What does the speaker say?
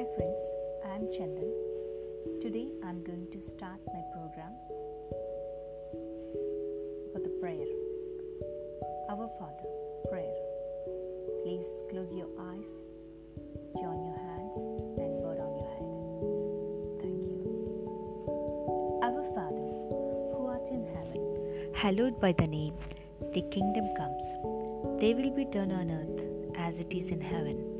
Hi friends, I am Chandan. Today I am going to start my program with a prayer. Our Father, prayer. Please close your eyes, join your hands, and bow down your head. Thank you. Our Father, who art in heaven, hallowed by the name, the kingdom comes. They will be done on earth as it is in heaven.